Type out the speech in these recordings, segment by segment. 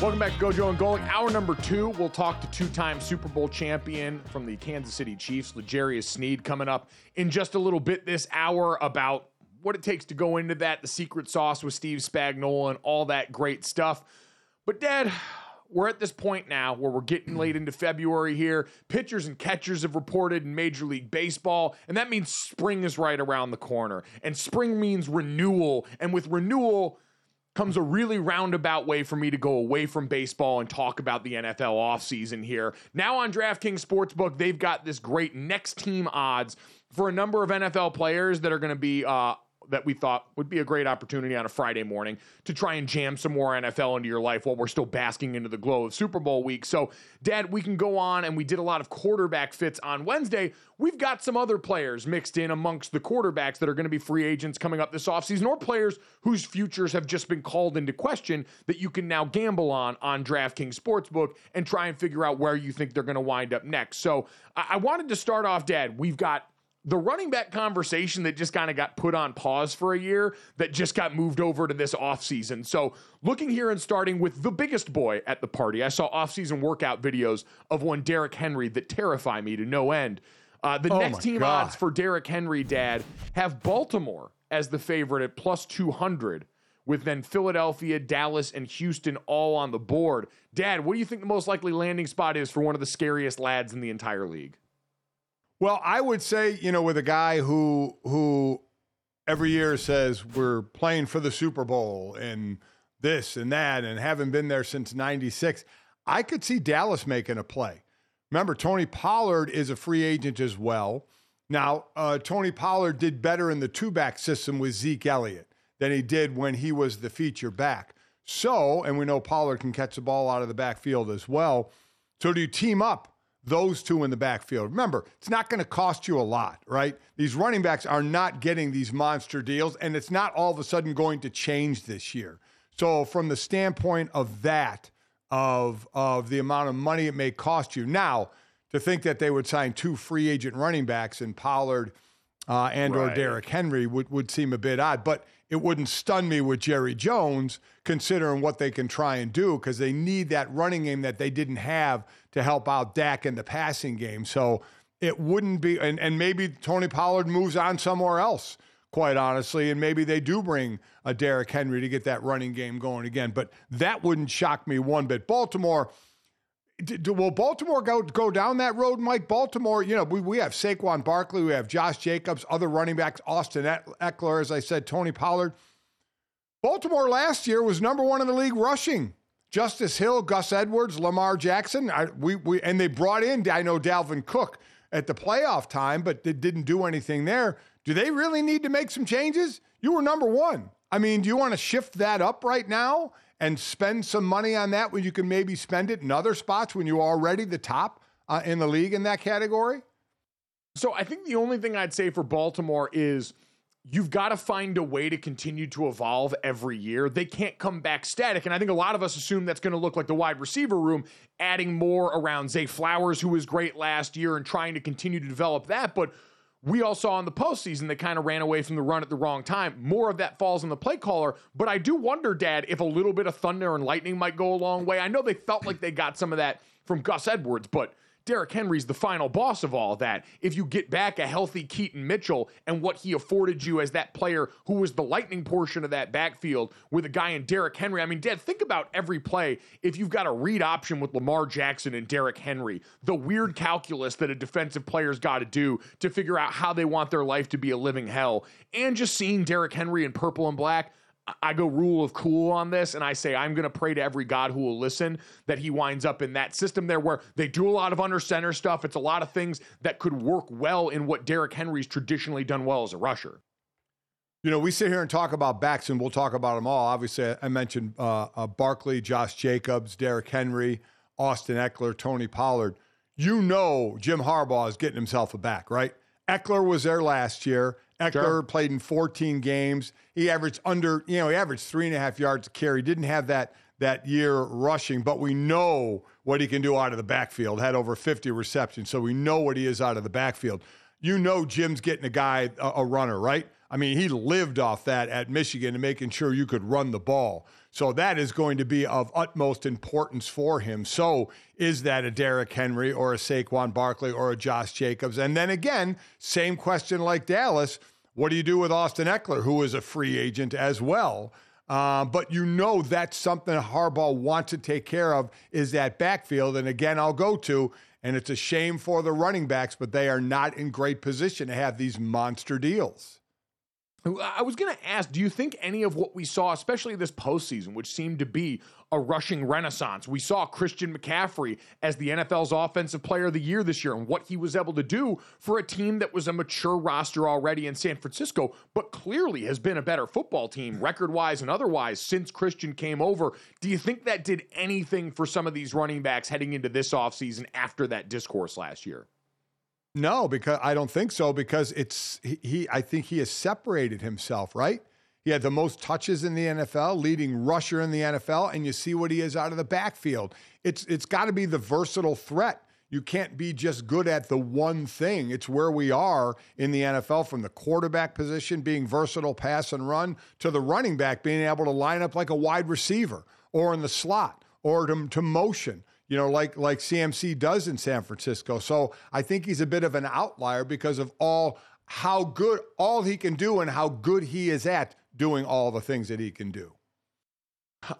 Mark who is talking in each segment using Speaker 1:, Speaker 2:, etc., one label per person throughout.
Speaker 1: Welcome back to Gojo and Golic. Hour number two, we'll talk to two-time Super Bowl champion from the Kansas City Chiefs, L'Jarius Sneed, coming up in just a little bit this hour about what it takes to go into that, the secret sauce with Steve Spagnuolo, and all that great stuff. But, Dad, we're at this point now where we're getting late into February here. Pitchers and catchers have reported in Major League Baseball, and that means spring is right around the corner. And spring means renewal. And with renewal, comes a really roundabout way for me to go away from baseball and talk about the NFL offseason here. Now on DraftKings Sportsbook, they've got this great next team odds for a number of NFL players that are going to be uh, that we thought would be a great opportunity on a Friday morning to try and jam some more NFL into your life while we're still basking into the glow of Super Bowl week. So, Dad, we can go on and we did a lot of quarterback fits on Wednesday. We've got some other players mixed in amongst the quarterbacks that are going to be free agents coming up this offseason or players whose futures have just been called into question that you can now gamble on on DraftKings Sportsbook and try and figure out where you think they're going to wind up next. So, I-, I wanted to start off, Dad. We've got the running back conversation that just kind of got put on pause for a year that just got moved over to this offseason. So, looking here and starting with the biggest boy at the party, I saw offseason workout videos of one Derrick Henry that terrify me to no end. Uh, the
Speaker 2: Oh
Speaker 1: next team
Speaker 2: God.
Speaker 1: odds for Derrick Henry, Dad, have Baltimore as the favorite at plus 200, with then Philadelphia, Dallas, and Houston all on the board. Dad, what do you think the most likely landing spot is for one of the scariest lads in the entire league?
Speaker 2: Well, I would say, you know, with a guy who who every year says we're playing for the Super Bowl and this and that and haven't been there since 96, I could see Dallas making a play. Remember, Tony Pollard is a free agent as well. Now, uh, Tony Pollard did better in the two back system with Zeke Elliott than he did when he was the feature back. So, and we know Pollard can catch the ball out of the backfield as well. So, do you team up those two in the backfield? Remember, it's not going to cost you a lot, right? These running backs are not getting these monster deals, and it's not all of a sudden going to change this year. So, from the standpoint of that, of of the amount of money it may cost you, now to think that they would sign two free agent running backs in Pollard uh, and or Derrick Henry would, would seem a bit odd, but it wouldn't stun me with Jerry Jones considering what they can try and do because they need that running game that they didn't have to help out Dak in the passing game. So it wouldn't be, and, and maybe Tony Pollard moves on somewhere else, quite honestly, and maybe they do bring a Derrick Henry to get that running game going again. But that wouldn't shock me one bit. Baltimore. Will Baltimore go go down that road, Mike? Baltimore, you know, we, we have Saquon Barkley, we have Josh Jacobs, other running backs, Austin Ekeler, as I said, Tony Pollard. Baltimore last year was number one in the league rushing. Justice Hill, Gus Edwards, Lamar Jackson. I, we, we, and they brought in, I know, Dalvin Cook at the playoff time, but they didn't do anything there. Do they really need to make some changes? You were number one. I mean, do you want to shift that up right now and spend some money on that when you can maybe spend it in other spots when you're already the top uh, in the league in that category?
Speaker 1: So I think the only thing I'd say for Baltimore is you've got to find a way to continue to evolve every year. They can't come back static. And I think a lot of us assume that's going to look like the wide receiver room, adding more around Zay Flowers, who was great last year, and trying to continue to develop that. But we all saw in the postseason they kind of ran away from the run at the wrong time. More of that falls on the play caller, but I do wonder, Dad, if a little bit of thunder and lightning might go a long way. I know they felt like they got some of that from Gus Edwards, but Derrick Henry's the final boss of all that. If you get back a healthy Keaton Mitchell and what he afforded you as that player who was the lightning portion of that backfield with a guy in Derrick Henry. I mean, Dad, think about every play. If you've got a read option with Lamar Jackson and Derrick Henry, the weird calculus that a defensive player's got to do to figure out how they want their life to be a living hell, and just seeing Derrick Henry in purple and black I go rule of cool on this, and I say I'm going to pray to every God who will listen that he winds up in that system there where they do a lot of under center stuff. It's a lot of things that could work well in what Derrick Henry's traditionally done well as a rusher.
Speaker 2: You know, we sit here and talk about backs, and we'll talk about them all. Obviously, I mentioned uh, uh, Barkley, Josh Jacobs, Derrick Henry, Austin Ekeler, Tony Pollard. You know, Jim Harbaugh is getting himself a back, right? Ekeler was there last year. Ekeler sure. played in 14 games. He averaged under, you know, he averaged three and a half yards carry. Didn't have that that year rushing, but we know what he can do out of the backfield. Had over 50 receptions, so we know what he is out of the backfield. You know, Jim's getting a guy a, a runner, right? I mean, he lived off that at Michigan and making sure you could run the ball. So that is going to be of utmost importance for him. So is that a Derrick Henry or a Saquon Barkley or a Josh Jacobs? And then again, same question like Dallas. What do you do with Austin Ekeler, who is a free agent as well? Uh, but you know that's something Harbaugh wants to take care of is that backfield. And again, I'll go to, and it's a shame for the running backs, but they are not in great position to have these monster deals.
Speaker 1: I was going to ask, do you think any of what we saw, especially this postseason, which seemed to be a rushing renaissance, we saw Christian McCaffrey as the NFL's Offensive Player of the Year this year and what he was able to do for a team that was a mature roster already in San Francisco, but clearly has been a better football team, record wise and otherwise, since Christian came over. Do you think that did anything for some of these running backs heading into this offseason after that discourse last year?
Speaker 2: No, because I don't think so. Because it's he, he, I think he has separated himself. Right? He had the most touches in the NFL, leading rusher in the NFL, and you see what he is out of the backfield. It's it's got to be the versatile threat. You can't be just good at the one thing. It's where we are in the NFL from the quarterback position being versatile pass and run to the running back being able to line up like a wide receiver or in the slot or to, to motion you know, like like CMC does in San Francisco. So I think he's a bit of an outlier because of all how good all he can do and how good he is at doing all the things that he can do.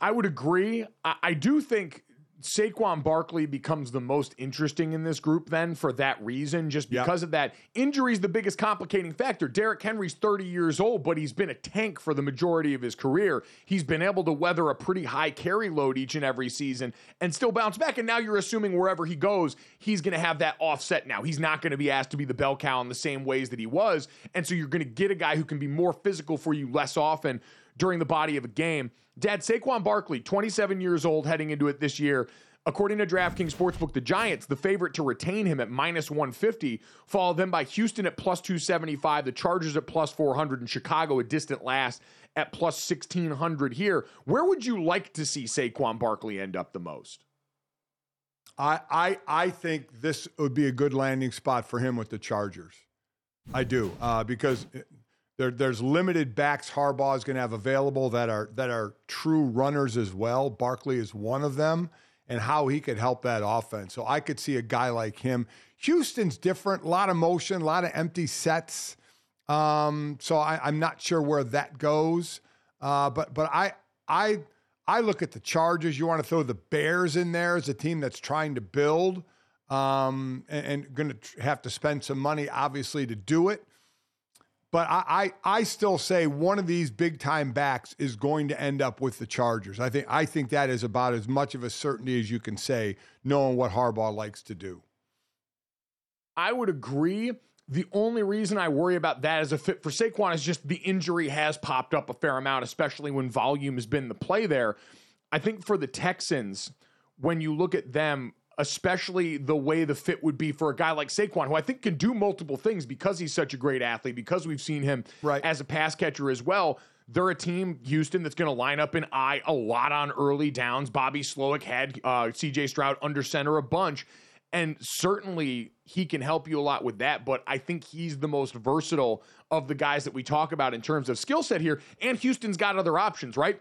Speaker 1: I would agree. I, I do think Saquon Barkley becomes the most interesting in this group then for that reason, just because yep. of that. Injury is the biggest complicating factor. Derrick Henry's 30 years old, but he's been a tank for the majority of his career. He's been able to weather a pretty high carry load each and every season and still bounce back. And now you're assuming wherever he goes, he's going to have that offset now. He's not going to be asked to be the bell cow in the same ways that he was. And so you're going to get a guy who can be more physical for you less often during the body of a game. Dad, Saquon Barkley, 27 years old, heading into it this year. According to DraftKings Sportsbook, the Giants, the favorite to retain him at minus 150, followed then by Houston at plus 275, the Chargers at plus 400, and Chicago a distant last at plus 1600 here. Where would you like to see Saquon Barkley end up the most?
Speaker 2: I, I, I think this would be a good landing spot for him with the Chargers. I do, uh, because there, there's limited backs Harbaugh is going to have available that are that are true runners as well. Barkley is one of them, and how he could help that offense. So I could see a guy like him. Houston's different, a lot of motion, a lot of empty sets. Um, so I, am not sure where that goes. Uh, but but I I I look at the Chargers. You want to throw the Bears in there as a team that's trying to build um, and, and going to have to spend some money, obviously, to do it. But I, I, I still say one of these big time backs is going to end up with the Chargers. I think I think that is about as much of a certainty as you can say, knowing what Harbaugh likes to do.
Speaker 1: I would agree. The only reason I worry about that as a fit for Saquon is just the injury has popped up a fair amount, especially when volume has been the play there. I think for the Texans, when you look at them, especially the way the fit would be for a guy like Saquon, who I think can do multiple things because he's such a great athlete, because we've seen him
Speaker 2: right.
Speaker 1: as a pass catcher as well. They're a team, Houston, that's going to line up an eye a lot on early downs. Bobby Slowik had uh, CJ Stroud under center a bunch. And certainly he can help you a lot with that. But I think he's the most versatile of the guys that we talk about in terms of skill set here. And Houston's got other options, right?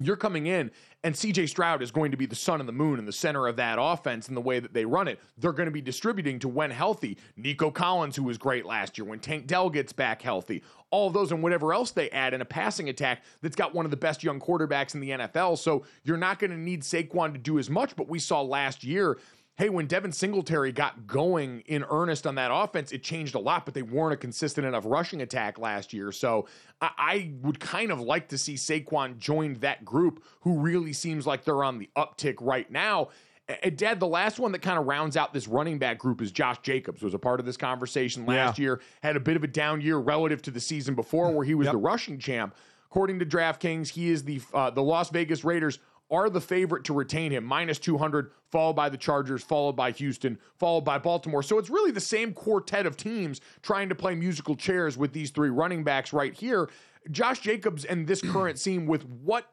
Speaker 1: You're coming in, and CJ Stroud is going to be the sun and the moon in the center of that offense in the way that they run it. They're going to be distributing to when healthy. Nico Collins, who was great last year, when Tank Dell gets back healthy, all those and whatever else they add in a passing attack that's got one of the best young quarterbacks in the NFL. So you're not going to need Saquon to do as much, but we saw last year hey, when Devin Singletary got going in earnest on that offense, it changed a lot, but they weren't a consistent enough rushing attack last year. So I, I, would kind of like to see Saquon join that group who really seems like they're on the uptick right now. And Dad, the last one that kind of rounds out this running back group is Josh Jacobs, who was a part of this conversation last yeah. year, had a bit of a down year relative to the season before where he was yep. the rushing champ. According to DraftKings, he is the uh, the Las Vegas Raiders are the favorite to retain him, minus 200, followed by the Chargers, followed by Houston, followed by Baltimore. So it's really the same quartet of teams trying to play musical chairs with these three running backs right here. Josh Jacobs and this current scene with what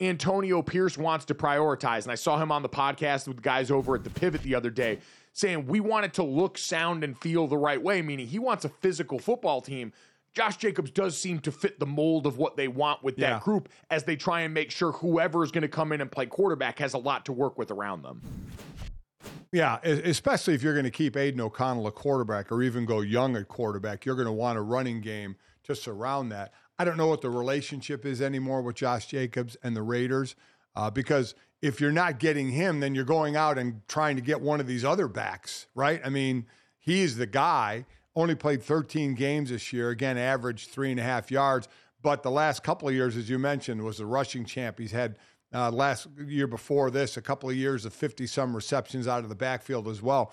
Speaker 1: Antonio Pierce wants to prioritize. And I saw him on the podcast with the guys over at the Pivot the other day saying we want it to look, sound, and feel the right way, meaning he wants a physical football team. Josh Jacobs does seem to fit the mold of what they want with that yeah. group as they try and make sure whoever is going to come in and play quarterback has a lot to work with around them.
Speaker 2: Yeah, especially if you're going to keep Aidan O'Connell a quarterback or even go young at quarterback, you're going to want a running game to surround that. I don't know what the relationship is anymore with Josh Jacobs and the Raiders uh, because if you're not getting him, then you're going out and trying to get one of these other backs, right? I mean, he's the guy only played 13 games this year. Again, averaged three and a half yards. But the last couple of years, as you mentioned, was the rushing champ. He's had uh, last year before this a couple of years of 50 some receptions out of the backfield as well.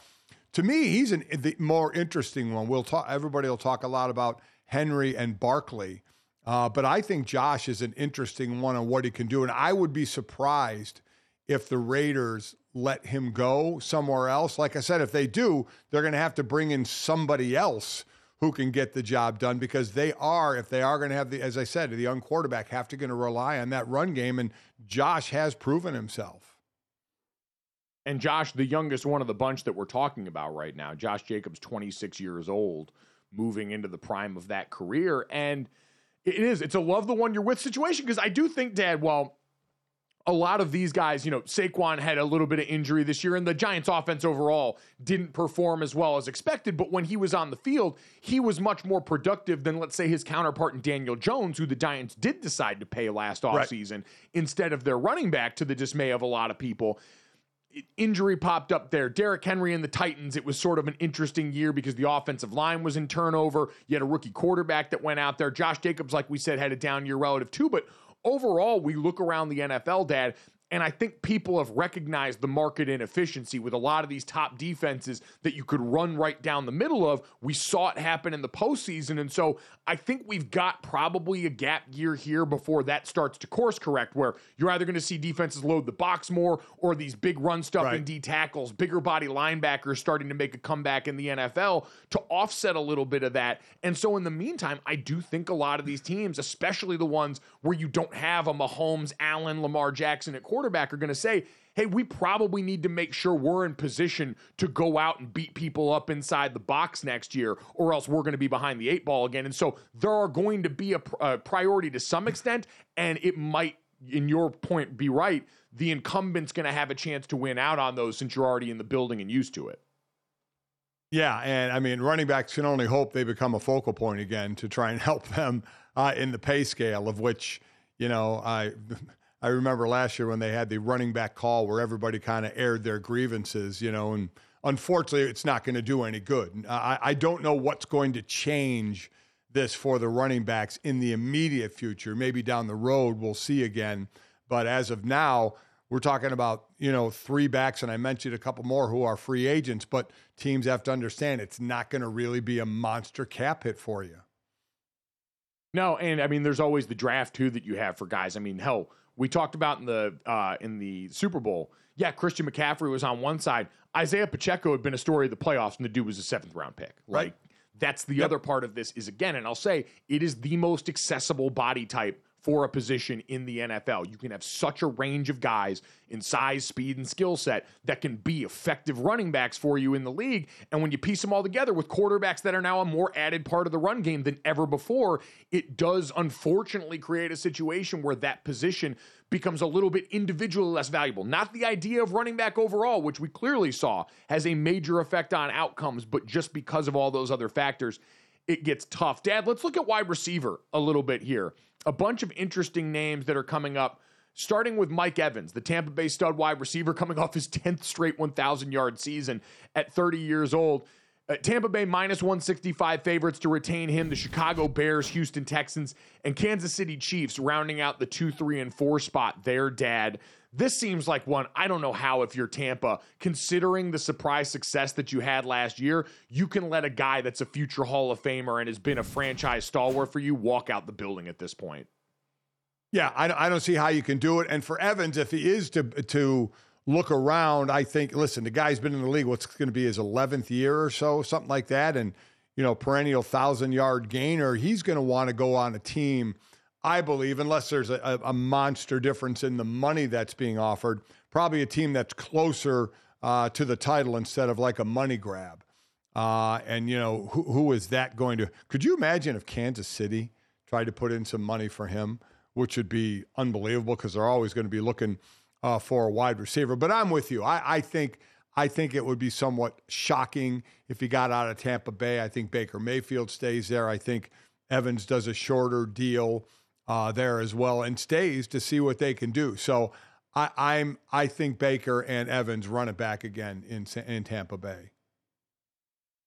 Speaker 2: To me, he's an, the more interesting one. We'll talk. Everybody will talk a lot about Henry and Barkley, uh, but I think Josh is an interesting one on what he can do. And I would be surprised if the Raiders let him go somewhere else. Like I said, if they do, they're going to have to bring in somebody else who can get the job done because they are, if they are going to have the, as I said, the young quarterback, have to going to rely on that run game. And Josh has proven himself.
Speaker 1: And Josh, the youngest one of the bunch that we're talking about right now, Josh Jacobs, 26 years old, moving into the prime of that career. And it is, it's a love the one you're with situation because I do think, Dad, well, a lot of these guys, you know, Saquon had a little bit of injury this year, and the Giants' offense overall didn't perform as well as expected. But when he was on the field, he was much more productive than, let's say, his counterpart in Daniel Jones, who the Giants did decide to pay last offseason right. instead of their running back, to the dismay of a lot of people. Injury popped up there. Derrick Henry and the Titans, it was sort of an interesting year because the offensive line was in turnover. You had a rookie quarterback that went out there. Josh Jacobs, like we said, had a down year relative too, but overall, we look around the NFL, Dad, and I think people have recognized the market inefficiency with a lot of these top defenses that you could run right down the middle of. We saw it happen in the postseason. And so I think we've got probably a gap year here before that starts to course correct, where you're either going to see defenses load the box more or these big run stuffing right. D tackles, bigger body linebackers starting to make a comeback in the NFL to offset a little bit of that. And so in the meantime, I do think a lot of these teams, especially the ones where you don't have a Mahomes, Allen, Lamar Jackson at quarterback, quarterback are going to say, hey, we probably need to make sure we're in position to go out and beat people up inside the box next year, or else we're going to be behind the eight ball again. And so there are going to be a, a priority to some extent, and it might, in your point, be right. The incumbent's going to have a chance to win out on those since you're already in the building and used to it.
Speaker 2: Yeah, and I mean, running backs can only hope they become a focal point again to try and help them uh, in the pay scale, of which, you know, I I remember last year when they had the running back call where everybody kind of aired their grievances, you know, and unfortunately, it's not going to do any good. I, I don't know what's going to change this for the running backs in the immediate future. Maybe down the road we'll see again, but as of now, we're talking about you know three backs, and I mentioned a couple more who are free agents. But teams have to understand it's not going to really be a monster cap hit for you.
Speaker 1: No, and I mean, there's always the draft too that you have for guys. I mean, hell, we talked about in the uh, in the Super Bowl. Yeah, Christian McCaffrey was on one side. Isaiah Pacheco had been a story of the playoffs, and the dude was a seventh round pick.
Speaker 2: Right.
Speaker 1: Like that's the yep. other part of this is again, and I'll say it is the most accessible body type for a position in the NFL. You can have such a range of guys in size, speed, and skill set that can be effective running backs for you in the league. And when you piece them all together with quarterbacks that are now a more added part of the run game than ever before, it does unfortunately create a situation where that position becomes a little bit individually less valuable. Not the idea of running back overall, which we clearly saw has a major effect on outcomes, but just because of all those other factors, it gets tough. Dad, let's look at wide receiver a little bit here a bunch of interesting names that are coming up, starting with Mike Evans, the Tampa Bay stud wide receiver, coming off his 10th straight 1,000 yard season at 30 years old. Uh, Tampa Bay minus 165 favorites to retain him. The Chicago Bears, Houston Texans, and Kansas City Chiefs rounding out the 2, 3, and 4 spot. Their dad. This seems like one, I don't know how, if you're Tampa, considering the surprise success that you had last year, you can let a guy that's a future Hall of Famer and has been a franchise stalwart for you walk out the building at this point.
Speaker 2: Yeah, I, I don't see how you can do it. And for Evans, if he is to, to, look around, I think, listen, the guy's been in the league, what's going to be his 11th year or so, something like that. And, you know, perennial thousand yard gainer. He's going to want to go on a team I believe, unless there's a, a, monster difference in the money that's being offered, probably a team that's closer uh, to the title instead of like a money grab. Uh, and, you know, who, who is that going to? Could you imagine if Kansas City tried to put in some money for him, which would be unbelievable because they're always going to be looking uh, for a wide receiver. But I'm with you. I, I think. I think it would be somewhat shocking if he got out of Tampa Bay. I think Baker Mayfield stays there. I think Evans does a shorter deal uh, there as well and stays to see what they can do. So I, I'm I think Baker and Evans run it back again in in Tampa Bay.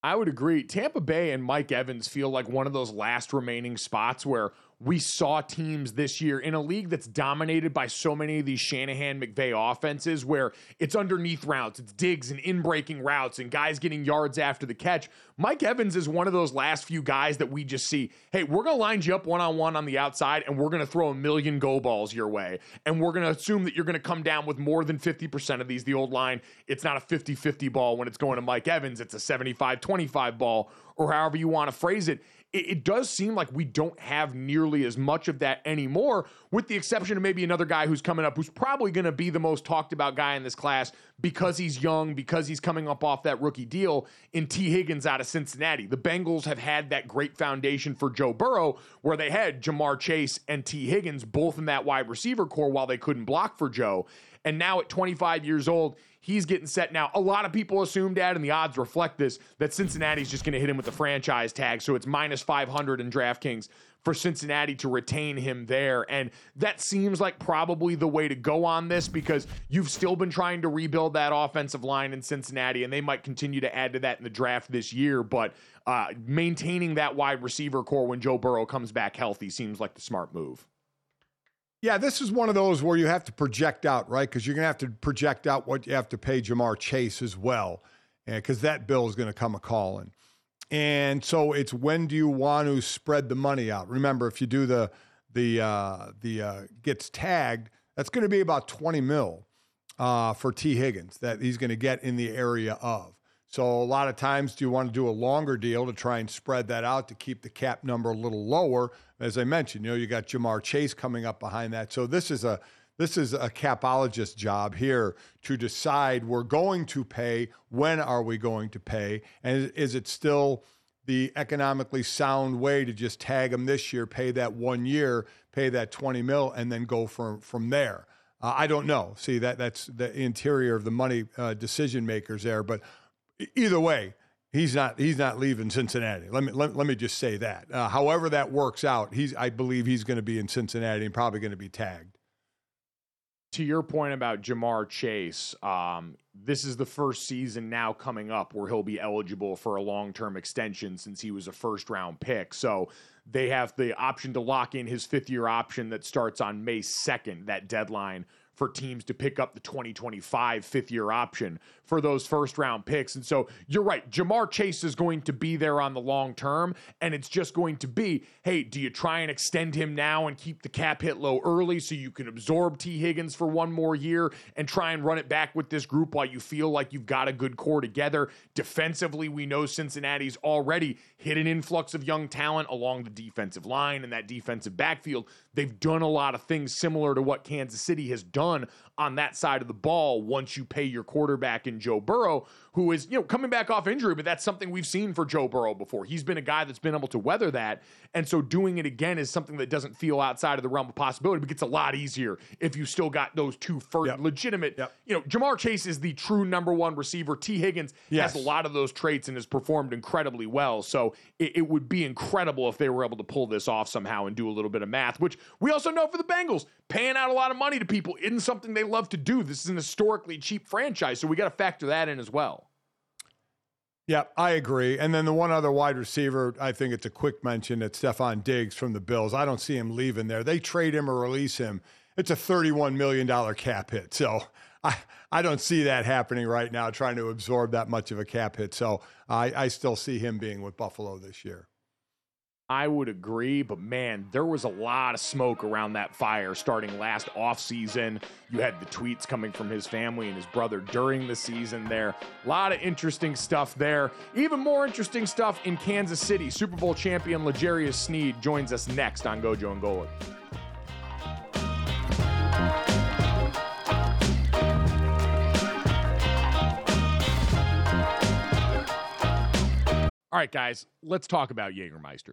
Speaker 1: I would agree. Tampa Bay and Mike Evans feel like one of those last remaining spots where we saw teams this year in a league that's dominated by so many of these Shanahan McVay offenses where it's underneath routes, it's digs and in breaking routes and guys getting yards after the catch. Mike Evans is one of those last few guys that we just see, hey, we're going to line you up one on one on the outside and we're going to throw a million go balls your way. And we're going to assume that you're going to come down with more than 50% of these. The old line, it's not a 50 50 ball when it's going to Mike Evans, it's a 75 25 ball or however you want to phrase it it, it, does seem like we don't have nearly as much of that anymore, with the exception of maybe another guy who's coming up who's probably going to be the most talked about guy in this class because he's young, because he's coming up off that rookie deal in Tee Higgins out of Cincinnati. The Bengals have had that great foundation for Joe Burrow where they had Ja'Marr Chase and Tee Higgins both in that wide receiver corps while they couldn't block for Joe. And now at 25 years old, he's getting set now. A lot of people assume, Dad, and the odds reflect this, that Cincinnati's just going to hit him with the franchise tag. So it's minus 500 in DraftKings for Cincinnati to retain him there. And that seems like probably the way to go on this because you've still been trying to rebuild that offensive line in Cincinnati, and they might continue to add to that in the draft this year. But uh, maintaining that wide receiver corps when Joe Burrow comes back healthy seems like the smart move.
Speaker 2: Yeah, this is one of those where you have to project out, right? Because you're going to have to project out what you have to pay Ja'Marr Chase as well, because that bill is going to come a calling. And so it's when do you want to spread the money out? Remember, if you do the the uh, the uh, gets tagged, that's going to be about 20 mil uh, for Tee Higgins that he's going to get in the area of. So a lot of times, do you want to do a longer deal to try and spread that out to keep the cap number a little lower? As I mentioned, you know, you got Ja'Marr Chase coming up behind that. So this is a this is a capologist job here to decide we're going to pay. When are we going to pay? And is it still the economically sound way to just tag them this year, pay that one year, pay that 20 mil, and then go from from there? Uh, I don't know. See that that's the interior of the money uh, decision makers there, but either way, he's not he's not leaving Cincinnati. Let me let, let me just say that. Uh, however that works out, he's I believe he's going to be in Cincinnati and probably going to be tagged.
Speaker 1: To your point about Ja'Marr Chase, um, this is the first season now coming up where he'll be eligible for a long term extension since he was a first round pick. So they have the option to lock in his fifth year option that starts on May 2nd, that deadline for teams to pick up the 2025 fifth year option for those first round picks. And so you're right. Ja'Marr Chase is going to be there on the long term. And it's just going to be hey, do you try and extend him now and keep the cap hit low early so you can absorb Tee Higgins for one more year and try and run it back with this group while you feel like you've got a good core together? Defensively, we know Cincinnati's already hit an influx of young talent along the defensive line and that defensive backfield. They've done a lot of things similar to what Kansas City has done on that side of the ball once you pay your quarterback in Joe Burrow, who is, you know, coming back off injury, but that's something we've seen for Joe Burrow before. He's been a guy that's been able to weather that. And so doing it again is something that doesn't feel outside of the realm of possibility, but gets a lot easier if you still got those two first yep. legitimate, yep. you know, Ja'Marr Chase is the true number one receiver. Tee Higgins yes. has a lot of those traits and has performed incredibly well. So it, it would be incredible if they were able to pull this off somehow and do a little bit of math, which we also know for the Bengals, paying out a lot of money to people isn't something they love to do. This is an historically cheap franchise, so we got to factor that in as well.
Speaker 2: Yeah, I agree. And then the one other wide receiver, I think it's a quick mention. It's Stefon Diggs from the Bills. I don't see him leaving there. They trade him or release him. It's a $31 million cap hit. So I, I don't see that happening right now, trying to absorb that much of a cap hit. So I, I still see him being with Buffalo this year.
Speaker 1: I would agree, but man, there was a lot of smoke around that fire starting last offseason. You had the tweets coming from his family and his brother during the season there. A lot of interesting stuff there. Even more interesting stuff in Kansas City. Super Bowl champion L'Jarius Sneed joins us next on Gojo and Golic. All right, guys, let's talk about Jägermeister.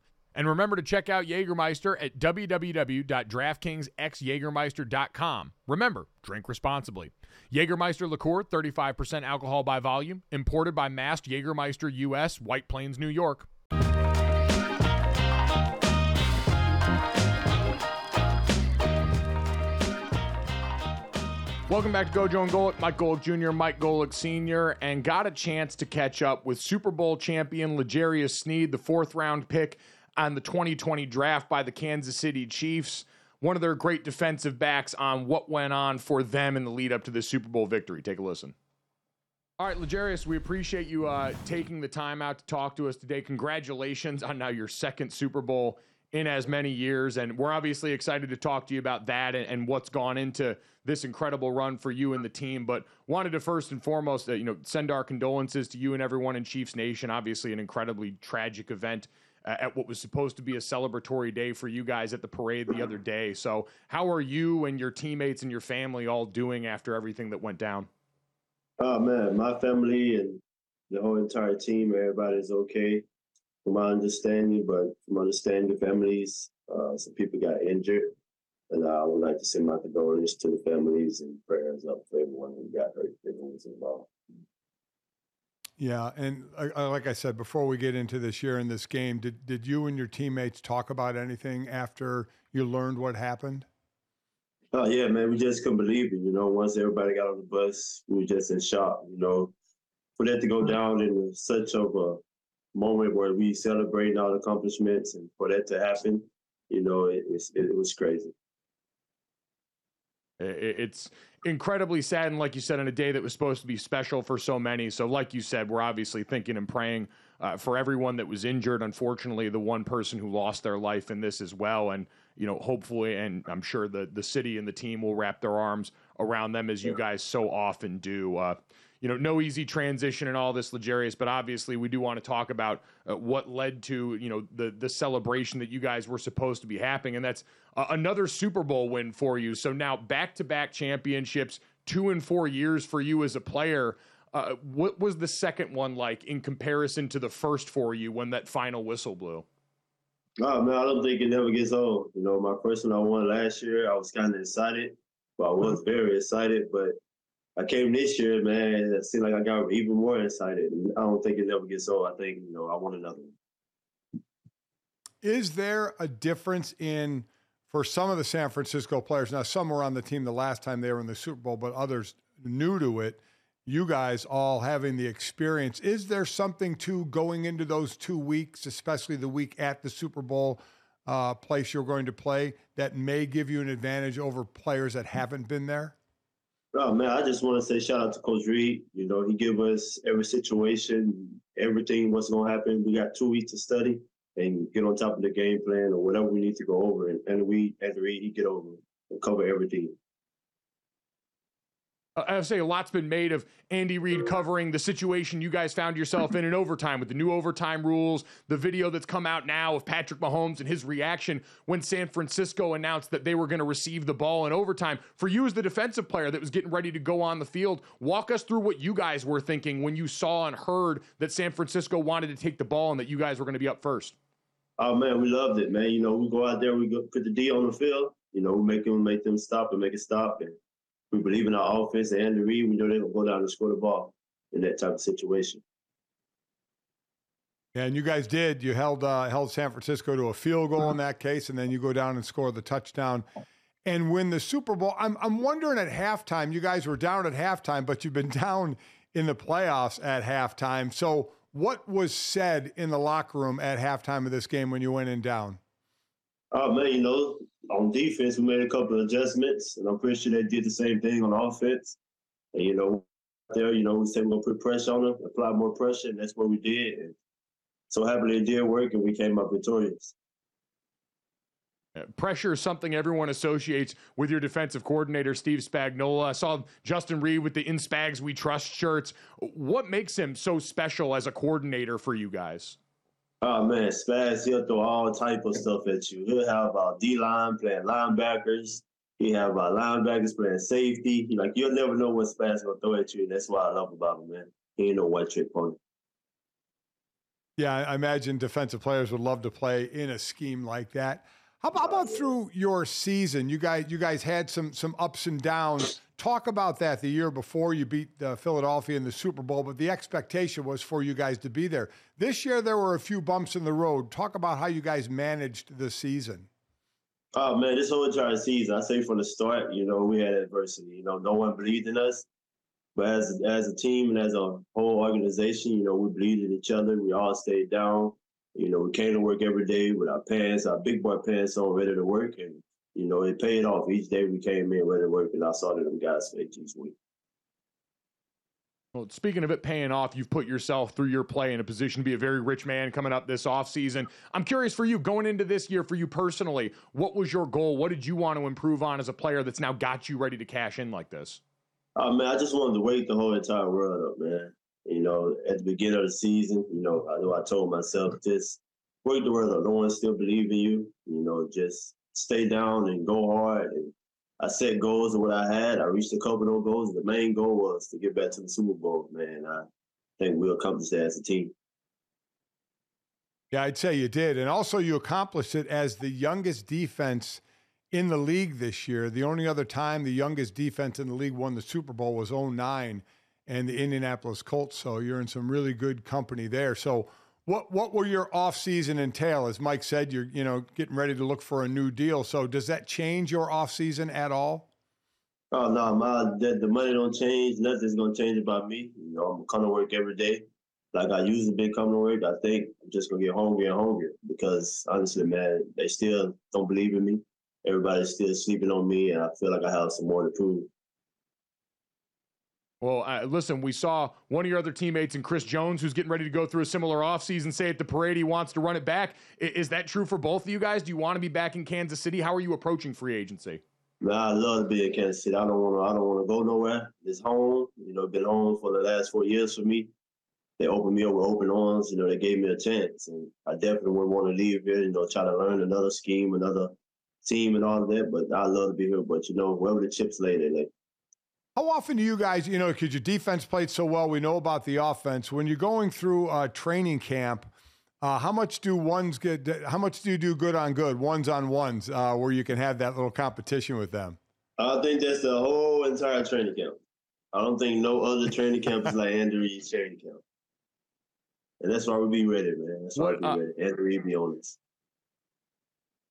Speaker 1: And remember to check out Jägermeister at www.draftkingsxjagermeister.com. Remember, drink responsibly. Jägermeister liqueur, 35% alcohol by volume, imported by Mast Jägermeister US, White Plains, New York. Welcome back to Gojo and Golic. Mike Golic Jr., Mike Golic Sr., and got a chance to catch up with Super Bowl champion L'Jarius Sneed, the fourth round pick on the 2020 draft by the Kansas City Chiefs. One of their great defensive backs on what went on for them in the lead up to the Super Bowl victory. Take a listen. All right, L'Jarius, we appreciate you uh, taking the time out to talk to us today. Congratulations on now your second Super Bowl in as many years. And we're obviously excited to talk to you about that and, and, what's gone into this incredible run for you and the team. But wanted to first and foremost, uh, you know, send our condolences to you and everyone in Chiefs Nation. Obviously, an incredibly tragic event uh, at what was supposed to be a celebratory day for you guys at the parade the other day. So, how are you and your teammates and your family all doing after everything that went down?
Speaker 3: Oh man, my family and the whole entire team, everybody's okay, from my understanding. But from understanding, the families, uh, some people got injured, and I would like to send my condolences to the families and prayers up for everyone who got hurt, everyone's involved.
Speaker 2: Yeah, and uh, like I said before, we get into this year in this game, did did you and your teammates talk about anything after you learned what happened?
Speaker 3: Oh yeah, man, we just couldn't believe it. You know, once everybody got on the bus, we were just in shock. You know, for that to go down in such of a moment where we celebrating our accomplishments, and for that to happen, you know, it, it, it was crazy.
Speaker 1: It's incredibly sad, and like you said, on a day that was supposed to be special for so many. So, like you said, we're obviously thinking and praying uh, for everyone that was injured. Unfortunately, the one person who lost their life in this as well, and you know, hopefully, and I'm sure the the city and the team will wrap their arms around them as you guys so often do. Uh, you know, no easy transition and all this, L'Jarius, but obviously we do want to talk about uh, what led to, you know, the the celebration that you guys were supposed to be happening, and that's uh, another Super Bowl win for you. So now back to back championships, two and four years for you as a player. Uh, what was the second one like in comparison to the first for you when that final whistle blew?
Speaker 3: Oh man, I don't think it never gets old. You know, my first one I won last year, I was kind of excited. Well, I was very excited, but I came this year, man. It seemed like I got even more excited. I don't think it ever gets old. I think you know I want another one.
Speaker 2: Is there a difference in for some of the San Francisco players? Now, some were on the team the last time they were in the Super Bowl, but others new to it. You guys all having the experience. Is there something to going into those two weeks, especially the week at the Super Bowl uh, place you're going to play, that may give you an advantage over players that haven't been there?
Speaker 3: Oh man, I just want to say shout out to Coach Reid. You know, he give us every situation, everything, what's going to happen. We got two weeks to study and get on top of the game plan or whatever we need to go over. And, and we, as Reid, he get over and cover everything.
Speaker 1: Uh, I I say a lot's been made of Andy Reid covering the situation you guys found yourself in in overtime with the new overtime rules, the video that's come out now of Patrick Mahomes and his reaction when San Francisco announced that they were going to receive the ball in overtime. For you as the defensive player that was getting ready to go on the field, walk us through what you guys were thinking when you saw and heard that San Francisco wanted to take the ball and that you guys were going to be up first.
Speaker 3: Oh man, we loved it, man. You know, we go out there, we go put the D on the field. You know, we make them make them stop and make it stop and we believe in our offense and the Reid. We know they're gonna go down and score the ball in that type of situation.
Speaker 2: Yeah, and you guys did. You held uh, held San Francisco to a field goal in that case, and then you go down and score the touchdown and win the Super Bowl. I'm I'm wondering at halftime, you guys were down at halftime, but you've been down in the playoffs at halftime. So what was said in the locker room at halftime of this game when you went in down?
Speaker 3: Oh man, you know, on defense, we made a couple of adjustments, and I'm pretty sure they did the same thing on offense. And you know, there, you know, we said we're gonna put pressure on them, apply more pressure, and that's what we did. And so happily it did work, and we came up victorious.
Speaker 1: Uh, pressure is something everyone associates with your defensive coordinator, Steve Spagnuolo. I saw Justin Reid with the In Spags We Trust shirts. What makes him so special as a coordinator for you guys?
Speaker 3: Oh man, Spags, he'll throw all type of stuff at you. He'll have our D line playing linebackers. He have our linebackers playing safety. He, like you'll never know what Spags gonna throw at you, that's what I love about him, man. He ain't no one trick pony.
Speaker 2: Yeah, I imagine defensive players would love to play in a scheme like that. How about, how about through your season? You guys, you guys had some some ups and downs. Talk about that the year before you beat uh, Philadelphia in the Super Bowl, but the expectation was for you guys to be there. This year, there were a few bumps in the road. Talk about how you guys managed the season.
Speaker 3: Oh man, this whole entire season, I say from the start, you know, we had adversity. You know, no one believed in us, but as as a team and as a whole organization, you know, we believed in each other. We all stayed down. You know, we came to work every day with our pants, our big boy pants on, ready to work, and you know, it paid off. Each day we came in ready to work, and I saw that them guys face each week.
Speaker 1: Well, speaking of it paying off, you've put yourself through your play in a position to be a very rich man coming up this offseason. I'm curious for you, going into this year, for you personally, what was your goal? What did you want to improve on as a player that's now got you ready to cash in like this?
Speaker 3: Oh, man, I just wanted to wake the whole entire world up, man. You know, at the beginning of the season, you know, I know I told myself just wake the world up. No one still believe in you. You know, just stay down and go hard. And I set goals of what I had. I reached a couple of those goals. The main goal was to get back to the Super Bowl, man. I think we accomplished that as a team.
Speaker 2: Yeah, I'd say you did. And also, you accomplished it as the youngest defense in the league this year. The only other time the youngest defense in the league won the Super Bowl was 09 and the Indianapolis Colts. So you're in some really good company there. So what what will your offseason entail? As Mike said, you're you know getting ready to look for a new deal. So does that change your offseason at all?
Speaker 3: Oh no, my the, the money don't change. Nothing's gonna change about me. You know, I'm coming to work every day. Like I used to be coming to work. I think I'm just gonna get hungrier and hungrier because honestly, man, they still don't believe in me. Everybody's still sleeping on me, and I feel like I have some more to prove.
Speaker 1: Well, uh, listen, we saw one of your other teammates in Chris Jones, who's getting ready to go through a similar offseason, say at the parade he wants to run it back. Is that true for both of you guys? Do you want to be back in Kansas City? How are you approaching free agency?
Speaker 3: I love to be in Kansas City. I don't want to. I don't want to go nowhere. It's home. You know, been home for the last four years for me. They opened me up with open arms. You know, they gave me a chance, and I definitely wouldn't want to leave here. You know, try to learn another scheme, another team, and all of that. But I love to be here. But you know, wherever the chips lay, they lay.
Speaker 2: How often do you guys, you know, because your defense played so well, we know about the offense. When you're going through uh, training camp, uh, how much do ones get? How much do you do good on good, ones on ones, uh, where you can have that little competition with them?
Speaker 3: I think that's the whole entire training camp. I don't think no other training camp is like Andy Reid's training camp, and that's why we be ready, man. That's why
Speaker 1: What,
Speaker 3: we
Speaker 1: uh,
Speaker 3: be ready. Andrew Reid be on this.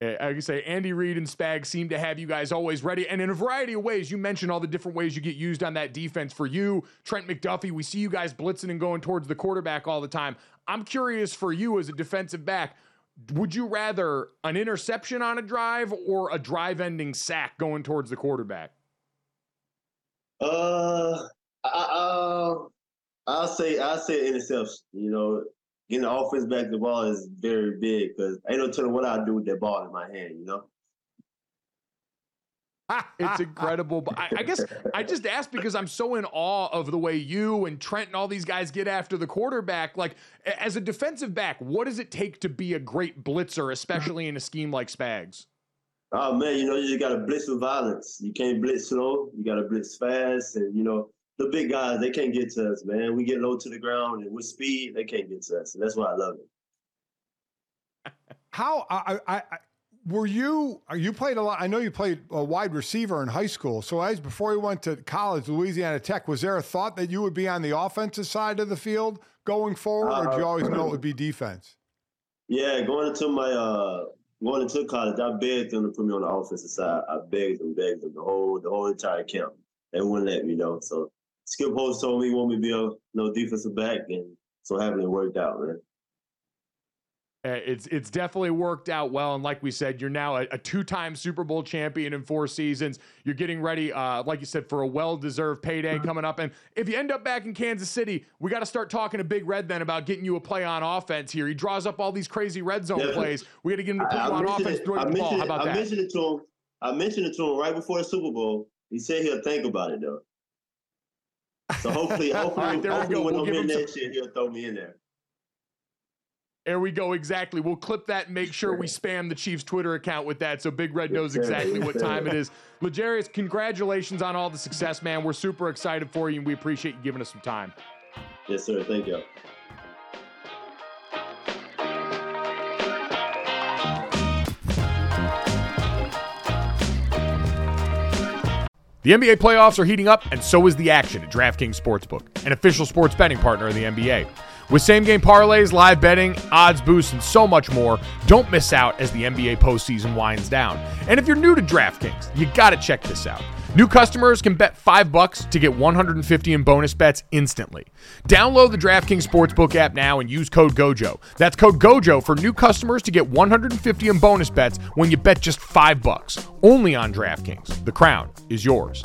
Speaker 1: Uh, I can say Andy Reid and Spag seem to have you guys always ready, and in a variety of ways. You mentioned all the different ways you get used on that defense. For you, Trent McDuffie, we see you guys blitzing and going towards the quarterback all the time. I'm curious for you as a defensive back, would you rather an interception on a drive or a drive-ending sack going towards the quarterback?
Speaker 3: Uh, I, I, I'll say I'll say interception. You know, getting the offense back the ball is very big because I ain't no telling what I'll do with that ball in my hand. You know.
Speaker 1: It's incredible. But I, I guess I just asked because I'm so in awe of the way you and Trent and all these guys get after the quarterback. Like, as a defensive back, what does it take to be a great blitzer, especially in a scheme like Spags?
Speaker 3: Oh man, you know you just gotta blitz with violence. You can't blitz slow. You gotta blitz fast, and you know the big guys they can't get to us, man. We get low to the ground, and with speed they can't get to us, and that's why I love it.
Speaker 2: How I, I, I were you? uh, You played a lot. I know you played a wide receiver in high school. So as before you went to college, Louisiana Tech, was there a thought that you would be on the offensive side of the field going forward, or did you always know it would be defense?
Speaker 3: Yeah, going into my uh going into college, I begged them to put me on the offensive side. I begged them, begged them the whole the whole entire camp. They wouldn't let me know. So Skip Holtz told me he wanted me to be a you know, defensive back, and so having it worked out, man.
Speaker 1: Uh, It's it's definitely worked out well, and like we said, you're now a, a two-time Super Bowl champion in four seasons. You're getting ready, uh, like you said, for a well-deserved payday coming up. And if you end up back in Kansas City, we got to start talking to Big Red then about getting you a play on offense here. He draws up all these crazy red zone
Speaker 3: Yeah.
Speaker 1: plays. We got to get him to put
Speaker 3: I, I
Speaker 1: on offense,
Speaker 3: it, I
Speaker 1: the ball.
Speaker 3: mentioned
Speaker 1: How
Speaker 3: it,
Speaker 1: about
Speaker 3: I mentioned it to him. I mentioned it to him right before the Super Bowl. He said he'll think about it though. So hopefully, hopefully,
Speaker 1: right, there we
Speaker 3: hopefully
Speaker 1: go.
Speaker 3: when
Speaker 1: We'll
Speaker 3: I'm in
Speaker 1: him some-
Speaker 3: year, he'll throw me in there.
Speaker 1: There we go. Exactly. We'll clip that and make sure we spam the Chiefs Twitter account with that so Big Red knows exactly what time it is. L'Jarius, congratulations on all the success, man. We're super excited for you and we appreciate you giving us some time.
Speaker 3: Yes, sir. Thank you.
Speaker 1: The NBA playoffs are heating up, and so is the action at DraftKings Sportsbook, an official sports betting partner of the NBA. With same game parlays, live betting, odds boosts, and so much more, don't miss out as the NBA postseason winds down. And if you're new to DraftKings, you gotta check this out. New customers can bet 5 bucks to get 150 in bonus bets instantly. Download the DraftKings Sportsbook app now and use code GOJO. That's code GOJO for new customers to get 150 in bonus bets when you bet just 5 bucks. Only on DraftKings. The crown is yours.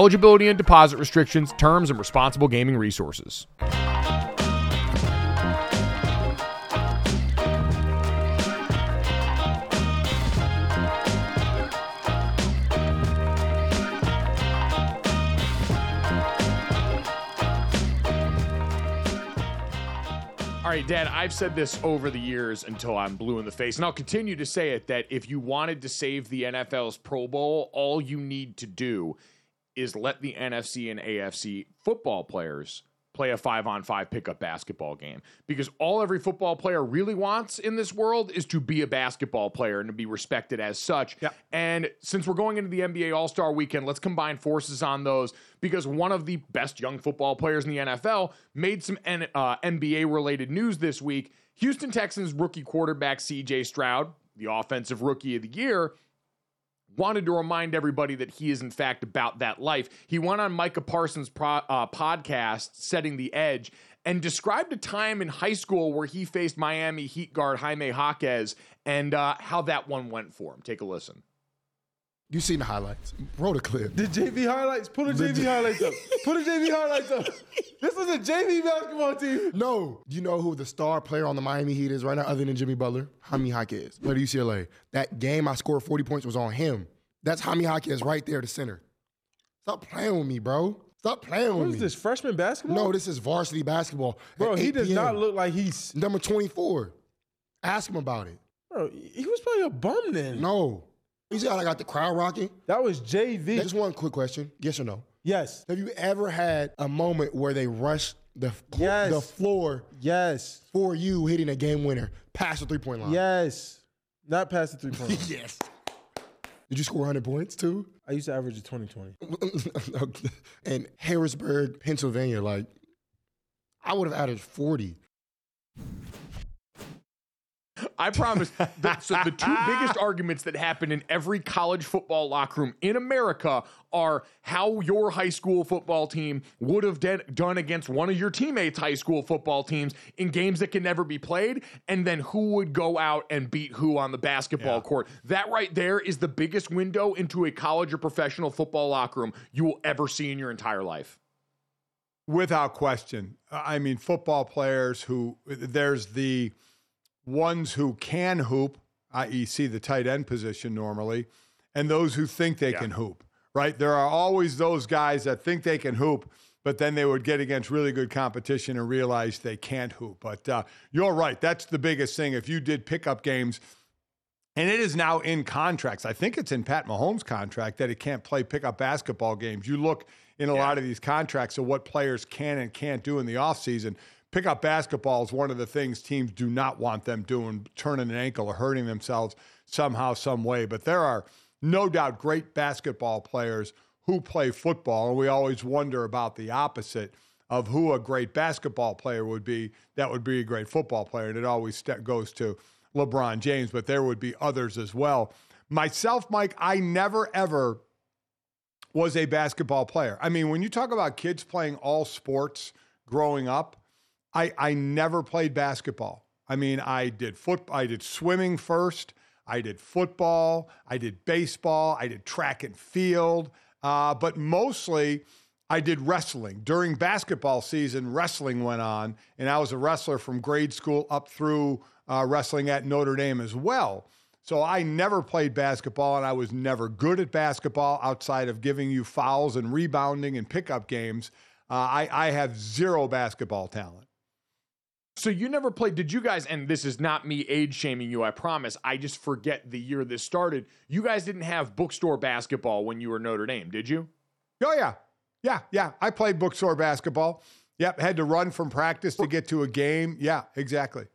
Speaker 1: eligibility and deposit restrictions, terms, and responsible gaming resources. All right, Dad, I've said this over the years until I'm blue in the face, and I'll continue to say it that if you wanted to save the NFL's Pro Bowl, all you need to do is let the NFC and AFC football players play a five on five pickup basketball game. Because all every football player really wants in this world is to be a basketball player and to be respected as such.
Speaker 2: Yep.
Speaker 1: And since we're going into the NBA All Star weekend, let's combine forces on those because one of the best young football players in the NFL made some N- uh, NBA related news this week. Houston Texans rookie quarterback CJ Stroud, the offensive rookie of the year, wanted to remind everybody that he is in fact about that life. He went on Micah Parsons' pro, uh, podcast, Setting the Edge, and described a time in high school where he faced Miami Heat guard Jaime Jaquez and uh, how that one went for him. Take a listen.
Speaker 4: You seen the highlights. Roll the clip.
Speaker 5: The JV highlights. Pull the JV highlights up. Pull the JV highlights up. This is a JV basketball team.
Speaker 4: No. You know who the star player on the Miami Heat is right now, other than Jimmy Butler? Jaime Jaquez. Played at UCLA. That game I scored 40 points was on him. That's Jaime Jaquez right there, the center. Stop playing with me, bro. Stop playing with
Speaker 5: What
Speaker 4: me.
Speaker 5: is this, freshman basketball?
Speaker 4: No, this is varsity basketball.
Speaker 5: Bro, he does
Speaker 4: p.m.
Speaker 5: not look like he's.
Speaker 4: number 24. Ask him about it.
Speaker 5: Bro, he was probably a bum then.
Speaker 4: No. You see how I got the crowd rocking?
Speaker 5: That was JV.
Speaker 4: Just one quick question. Yes or no?
Speaker 5: yes.
Speaker 4: Have you ever had a moment where they rushed the,
Speaker 5: Yes.
Speaker 4: the floor
Speaker 5: Yes.
Speaker 4: for you hitting a game winner past the three point line?
Speaker 5: Yes. Not past the three point line.
Speaker 4: yes. Did you score 100 points too?
Speaker 5: I used to average a 20 20.
Speaker 4: and Harrisburg, Pennsylvania, like, I would have added 40.
Speaker 1: I promise. that, so the two biggest arguments that happen in every college football locker room in America are how your high school football team would have de- done against one of your teammates' high school football teams in games that can never be played, and then who would go out and beat who on the basketball court. That right there is the biggest window into a college or professional football locker room you will ever see in your entire life.
Speaker 2: Without question. I mean, football players who there's the ones who can hoop, i.e., see the tight end position normally, and those who think they can hoop, right? There are always those guys that think they can hoop, but then they would get against really good competition and realize they can't hoop. But uh, you're right. That's the biggest thing. If you did pickup games, and it is now in contracts. I think it's in Pat Mahomes' contract that he can't play pickup basketball games. You look in a lot of these contracts of what players can and can't do in the offseason. Pickup basketball is one of the things teams do not want them doing, turning an ankle or hurting themselves somehow, some way. But there are no doubt great basketball players who play football, and we always wonder about the opposite of who a great basketball player would be that would be a great football player. And it always st- goes to LeBron James, but there would be others as well. Myself, Mike, I never ever was a basketball player. I mean, when you talk about kids playing all sports growing up, I, I never played basketball. I mean, I did foot, I did swimming first. I did football. I did baseball. I did track and field. Uh, but mostly, I did wrestling. During basketball season, wrestling went on, and I was a wrestler from grade school up through uh, wrestling at Notre Dame as well. So I never played basketball, and I was never good at basketball outside of giving you fouls and rebounding and pickup games. Uh, I, I have zero basketball talent.
Speaker 1: So you never played, did you guys, and this is not me age shaming you, I promise. I just forget the year this started. You guys didn't have bookstore basketball when you were Notre Dame, did you?
Speaker 2: Oh, yeah. Yeah, yeah. I played bookstore basketball. Yep, had to run from practice to get to a game. Yeah, exactly.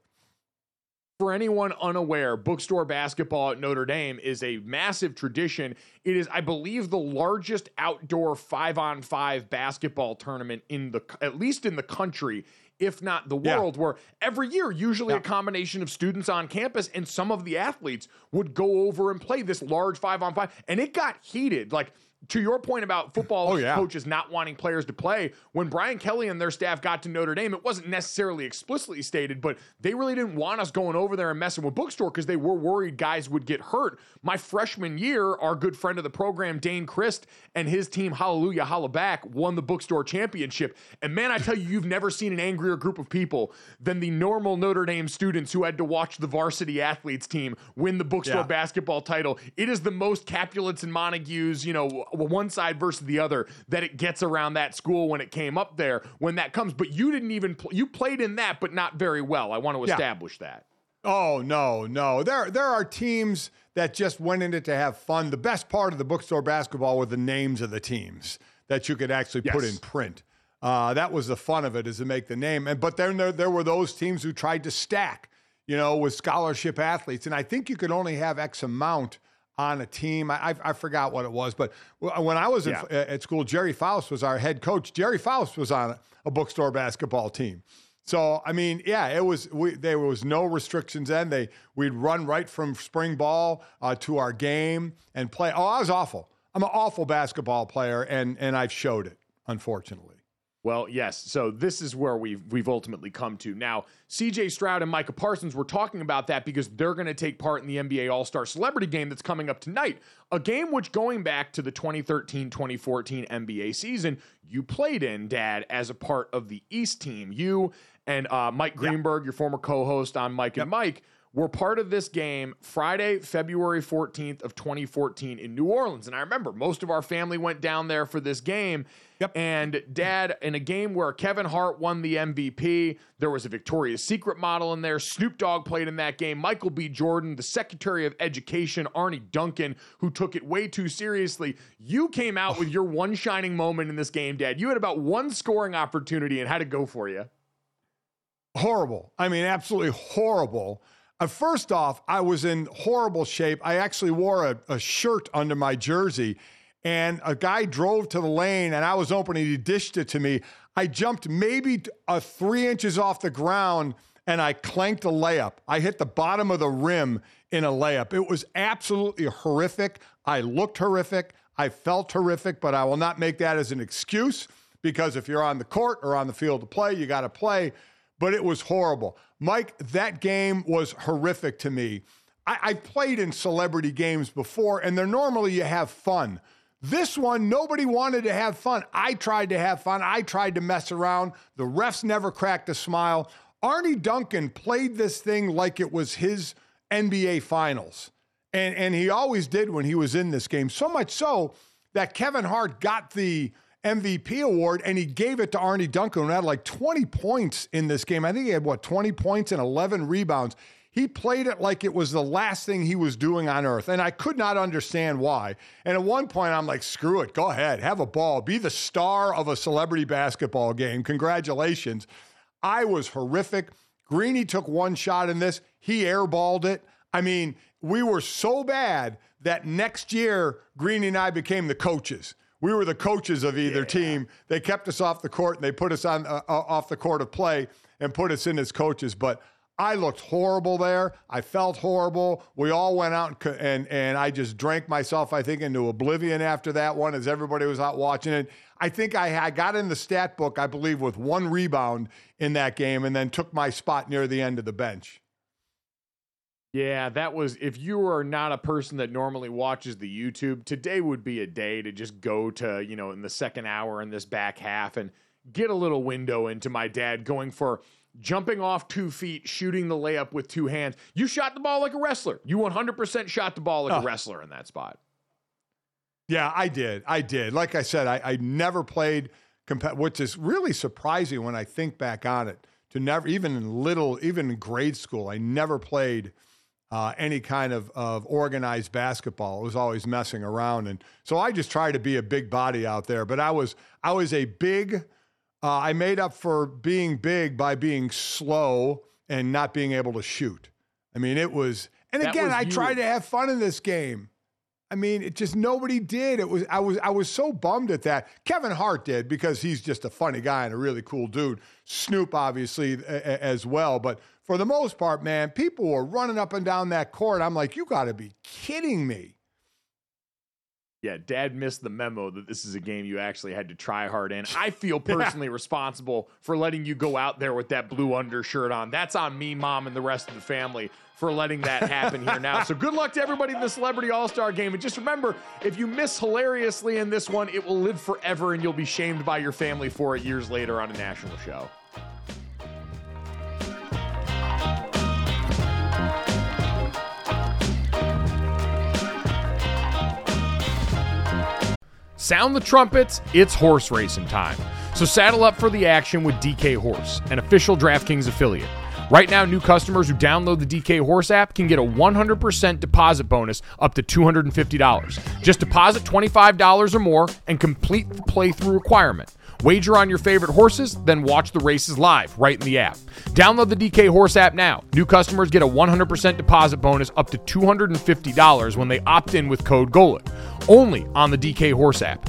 Speaker 1: For anyone unaware, bookstore basketball at Notre Dame is a massive tradition. It is, I believe, the largest outdoor five on five basketball tournament in the, at least in the country, if not the
Speaker 2: Yeah.
Speaker 1: world, where every year, usually a combination of students on campus and some of the athletes would go over and play this large five on five. And it got heated. Like, to your point about football
Speaker 2: Oh, yeah.
Speaker 1: coaches not wanting players to play, when Brian Kelly and their staff got to Notre Dame, it wasn't necessarily explicitly stated, but they really didn't want us going over there and messing with bookstore because they were worried guys would get hurt. My freshman year, our good friend of the program, Dane Christ, and his team, Hallelujah, Holla Back, won the bookstore championship. And man, I tell you, you've never seen an angrier group of people than the normal Notre Dame students who had to watch the varsity athletes team win the bookstore
Speaker 2: Yeah.
Speaker 1: basketball title. It is the most Capulets and Montagues, you know, one side versus the other that it gets around that school when it came up there when that comes. But you didn't even pl- you played in that, but not very well. I want to
Speaker 2: Yeah.
Speaker 1: establish that.
Speaker 2: Oh no, no. There there are teams that just went in it to have fun. The best part of the bookstore basketball were the names of the teams that you could actually put in print. Uh, that was the fun of it, is to make the name. And but then there there were those teams who tried to stack, you know, with scholarship athletes. And I think you could only have X amount on a team. I, I, forgot what it was, but when I was
Speaker 1: Yeah.
Speaker 2: at school, Gerry Faust was our head coach. Gerry Faust was on a bookstore basketball team. So I mean, yeah, it was. We, there was no restrictions then. They we'd run right from spring ball uh, to our game and play. Oh, I was awful. I'm an awful basketball player, and and I've showed it, unfortunately.
Speaker 1: Well, yes. So this is where we've we've ultimately come to. Now, CJ Stroud and Micah Parsons were talking about that because they're going to take part in the NBA All-Star Celebrity Game that's coming up tonight. A game which going back to the 2013-2014 NBA season, you played in, Dad, as a part of the East team. You and uh, Mike Greenberg, your former co-host on Mike and Mike, were part of this game Friday, February 14th of 2014 in New Orleans. And I remember most of our family went down there for this game.
Speaker 2: Yep.
Speaker 1: And dad, in a game where Kevin Hart won the MVP, there was a Victoria's Secret model in there. Snoop Dogg played in that game. Michael B. Jordan, the Secretary of Education, Arne Duncan, who took it way too seriously. You came out with your one shining moment in this game, Dad. You had about one scoring opportunity and had to go for you.
Speaker 2: horrible. I mean, absolutely horrible. Uh, first off, I was in horrible shape. I actually wore a, a shirt under my jersey, and a guy drove to the lane, and I was open, he dished it to me. I jumped maybe t- uh, three inches off the ground, and I clanked a layup. I hit the bottom of the rim in a layup. It was absolutely horrific. I looked horrific. I felt horrific, but I will not make that as an excuse because if you're on the court or on the field to play, you got to play. But it was horrible. Mike, that game was horrific to me. I, I played in celebrity games before, and they're normally you have fun. This one, nobody wanted to have fun. I tried to have fun. I tried to mess around. The refs never cracked a smile. Arne Duncan played this thing like it was his NBA finals. And, and he always did when he was in this game. So much so that Kevin Hart got the MVP award and he gave it to Arne Duncan, who had like 20 points in this game. I think he had what, 20 points and 11 rebounds. He played it like it was the last thing he was doing on earth. And I could not understand why. And at one point, I'm like, screw it. Go ahead. Have a ball. Be the star of a celebrity basketball game. Congratulations. I was horrific. Greeny took one shot in this. He airballed it. I mean, we were so bad that next year, Greeny and I became the coaches. We were the coaches of either team. They kept us off the court and they put us on uh, uh, off the court of play and put us in as coaches. But I looked horrible there. I felt horrible. We all went out and, and and I just drank myself, I think, into oblivion after that one, as everybody was out watching it. I think I, I got in the stat book, I believe, with one rebound in that game, and then took my spot near the end of the bench.
Speaker 1: Yeah, that was if you are not a person that normally watches the YouTube, today would be a day to just go to, you know, in the second hour in this back half and get a little window into my dad going for jumping off two feet, shooting the layup with two hands. You shot the ball like a wrestler. You 100% shot the ball like
Speaker 2: Oh.
Speaker 1: a wrestler in that spot.
Speaker 2: Yeah, I did. I did. Like I said, I, I never played, comp- which is really surprising when I think back on it. To never, even in little, even in grade school, I never played uh, any kind of, of organized basketball. It was always messing around, and so I just tried to be a big body out there. But I was, I was a big. Uh, I made up for being big by being slow and not being able to shoot. I mean, it was. And
Speaker 1: That
Speaker 2: again,
Speaker 1: was
Speaker 2: I tried to have fun in this game. I mean, it just nobody did. It was I was I was so bummed at that. Kevin Hart did because he's just a funny guy and a really cool dude. Snoop obviously as well, but for the most part, man, people were running up and down that court. I'm like, you got to be kidding me.
Speaker 1: Yeah, dad missed the memo that this is a game you actually had to try hard in. I feel personally responsible for letting you go out there with that blue undershirt on. That's on me, mom, and the rest of the family for letting that happen here now. So good luck to everybody in the Celebrity All Star game. And just remember, if you miss hilariously in this one, it will live forever and you'll be shamed by your family for it years later on a national show. Sound the trumpets, it's horse racing time. So saddle up for the action with DK Horse, an official DraftKings affiliate. Right now, new customers who download the DK Horse app can get a 100% deposit bonus up to $250. Just deposit $25 or more and complete the playthrough requirement. Wager on your favorite horses, then watch the races live right in the app. Download the DK Horse app now. New customers get a 100% deposit bonus up to $250 when they opt in with code GOLIT. Only on the DK Horse app.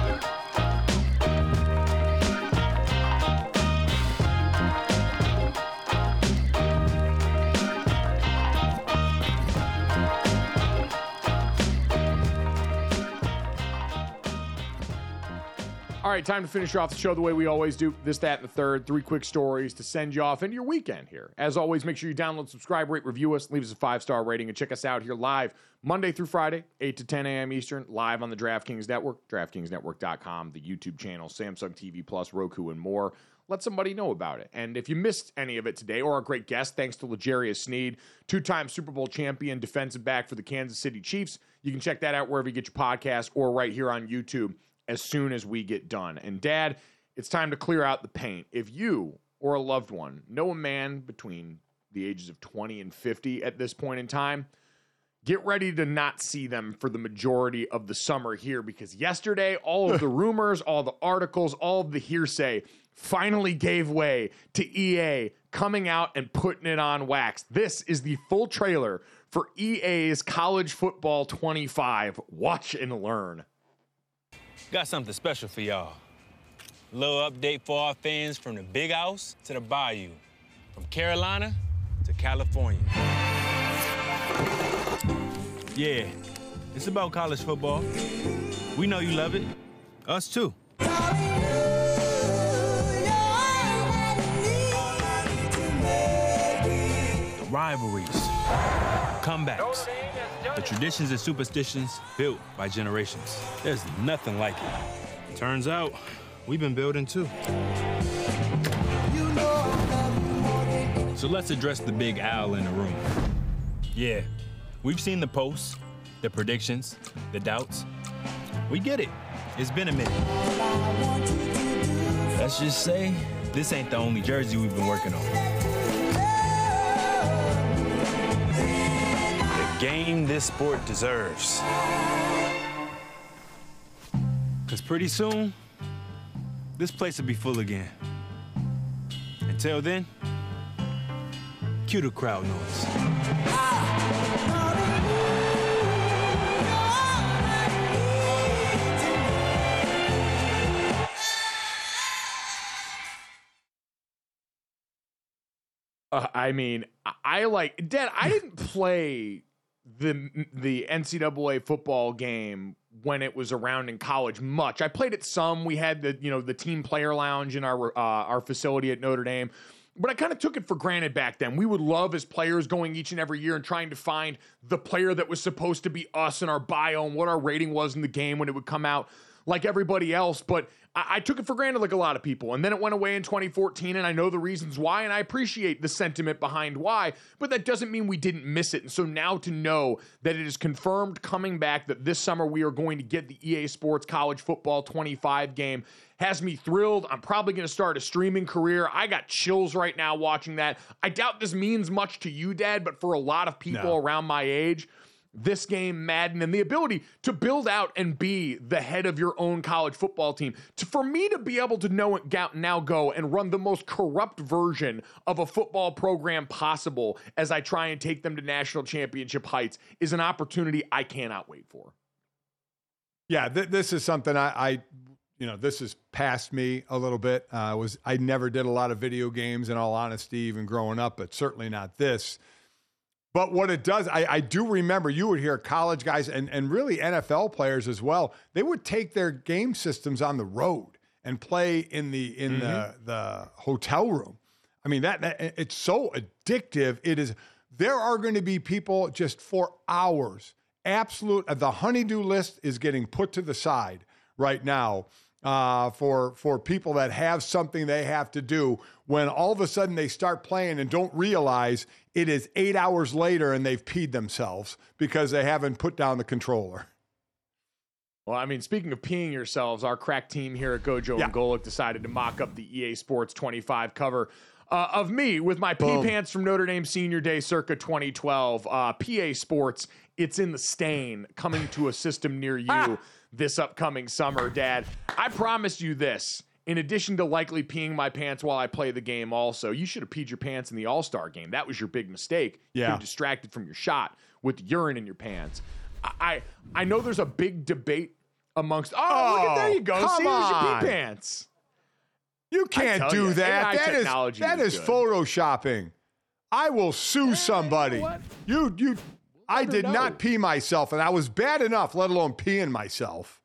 Speaker 1: All right, time to finish off the show the way we always do. This, that, and the third. Three quick stories to send you off into your weekend here. As always, make sure you download, subscribe, rate, review us, leave us a five star rating, and check us out here live Monday through Friday, 8 to 10 a.m. Eastern, live on the DraftKings Network, DraftKingsNetwork.com, the YouTube channel, Samsung TV Plus, Roku, and more. Let somebody know about it. And if you missed any of it today, or our great guest, thanks to L'Jarius Sneed, two time Super Bowl champion, defensive back for the Kansas City Chiefs, you can check that out wherever you get your podcast or right here on YouTube as soon as we get done. And dad, it's time to clear out the paint. If you or a loved one know a man between the ages of 20 and 50 at this point in time, get ready to not see them for the majority of the summer here because yesterday, all of the rumors, all the articles, all of the hearsay finally gave way to EA coming out and putting it on wax. This is the full trailer for EA's College Football 25. Watch and learn.
Speaker 6: Got something special for y'all. Little update for our fans from the big house to the bayou, from Carolina to California. Yeah, it's about college football. We know you love it. Us too. The rivalries, comebacks, the traditions and superstitions built by generations. There's nothing like it. Turns out, we've been building too. So let's address the big owl in the room. Yeah, we've seen the posts, the predictions, the doubts. We get it. It's been a minute. Let's just say this ain't the only jersey we've been working on. Game this sport deserves. Because pretty soon, this place will be full again. Until then, cue the crowd noise.
Speaker 1: Uh, I mean, I- I like Dad. I didn't play the the NCAA football game when it was around in college much. I played it some. We had the you know the team player lounge in our uh, our facility at Notre Dame. But I kind of took it for granted back then. We would love as players going each and every year and trying to find the player that was supposed to be us in our bio and what our rating was in the game when it would come out like everybody else. But I, I took it for granted like a lot of people. And then it went away in 2014, and I know the reasons why, and I appreciate the sentiment behind why, but that doesn't mean we didn't miss it. And so now to know that it is confirmed coming back that this summer we are going to get the EA Sports College Football 25 game has me thrilled. I'm probably going to start a streaming career. I got chills right now watching that. I doubt this means much to you, Dad, but for a lot of people
Speaker 2: No.
Speaker 1: around my age, this game, Madden, and the ability to build out and be the head of your own college football team. To, for me to be able to know it now go and run the most corrupt version of a football program possible as I try and take them to national championship heights is an opportunity I cannot wait for.
Speaker 2: Yeah, th- this is something I, I, you know, this is past me a little bit. Uh, was I never did a lot of video games, in all honesty, even growing up, but certainly not this. But what it does, I, I do remember you would hear college guys and, and really NFL players as well. They would take their game systems on the road and play in the in the mm-hmm. the hotel room. I mean that, that it's so addictive. It is. There are going to be people just for hours. Absolute. The honeydew list is getting put to the side right now uh, for for people that have something they have to do. When all of a sudden they start playing and don't realize it is eight hours later and they've peed themselves because they haven't put down the controller.
Speaker 1: Well, I mean, speaking of peeing yourselves, our crack team here at Gojo
Speaker 2: Yeah.
Speaker 1: and Golic decided to mock up the EA Sports 25 cover uh, of me with my pee
Speaker 2: Boom.
Speaker 1: pants from Notre Dame Senior Day circa 2012. Uh, PA Sports, it's in the stain, coming to a system near you this upcoming summer, Dad. I promise you this. In addition to likely peeing my pants while I play the game, also, you should have peed your pants in the All Star game. That was your big mistake. You
Speaker 2: Yeah.
Speaker 1: were distracted from your shot with urine in your pants. I I, I know there's a big debate amongst. Oh, look at there
Speaker 2: Oh,
Speaker 1: you go.
Speaker 2: come
Speaker 1: See, there's your pee pants.
Speaker 2: You can't do
Speaker 1: ya,
Speaker 2: that.
Speaker 1: AI
Speaker 2: That is
Speaker 1: technology
Speaker 2: that
Speaker 1: is
Speaker 2: is photoshopping. I will sue somebody.
Speaker 1: what?
Speaker 2: You you I did
Speaker 1: know.
Speaker 2: not pee myself, and I was bad enough, let alone peeing myself.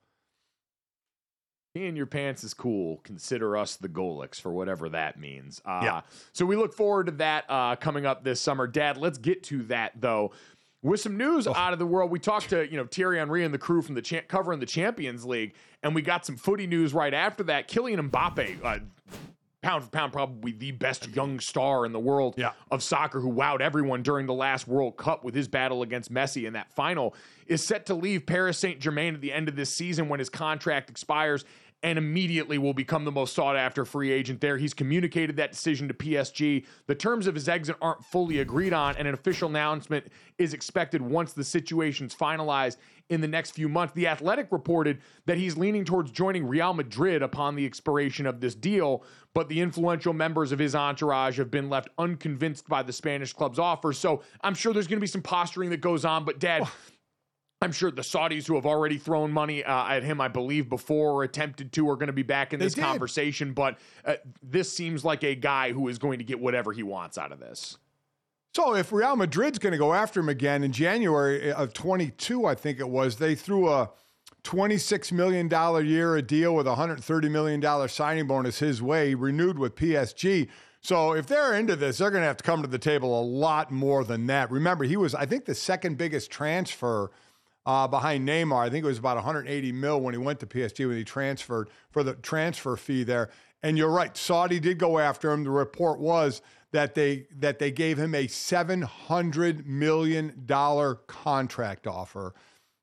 Speaker 1: Peeing your pants is cool. Consider us the Golics for whatever that means. Uh,
Speaker 2: Yeah.
Speaker 1: So we look forward to that uh, coming up this summer. Dad, let's get to that though. With some news out of the world, we talked to you know Thierry Henry and the crew from the cha- covering the Champions League, and we got some footy news right after that. Kylian Mbappe, uh, pound for pound, probably the best young star in the world
Speaker 2: Yeah.
Speaker 1: of soccer who wowed everyone during the last World Cup with his battle against Messi in that final, is set to leave Paris Saint Germain at the end of this season when his contract expires and immediately will become the most sought after free agent there. He's communicated that decision to PSG. The terms of his exit aren't fully agreed on, and an official announcement is expected once the situation's finalized in the next few months. The Athletic reported that he's leaning towards joining Real Madrid upon the expiration of this deal, but the influential members of his entourage have been left unconvinced by the Spanish club's offer. So I'm sure there's going to be some posturing that goes on, but Dad. Oh, I'm sure the Saudis who have already thrown money uh, at him, I believe, before or attempted to, are going to be back in
Speaker 2: They
Speaker 1: this
Speaker 2: did.
Speaker 1: conversation. But uh, this seems like a guy who is going to get whatever he wants out of this.
Speaker 2: So if Real Madrid's going to go after him again in January of 22, I think it was, they threw a $26 million year a deal with a $130 million signing bonus his way, renewed with PSG. So if they're into this, they're going to have to come to the table a lot more than that. Remember, he was, I think, the second biggest transfer uh, behind Neymar. I think it was about 180 mil when he went to PSG when he transferred for the transfer fee there. And you're right, Saudi did go after him. The report was that they that they gave him a 700 million dollar contract offer,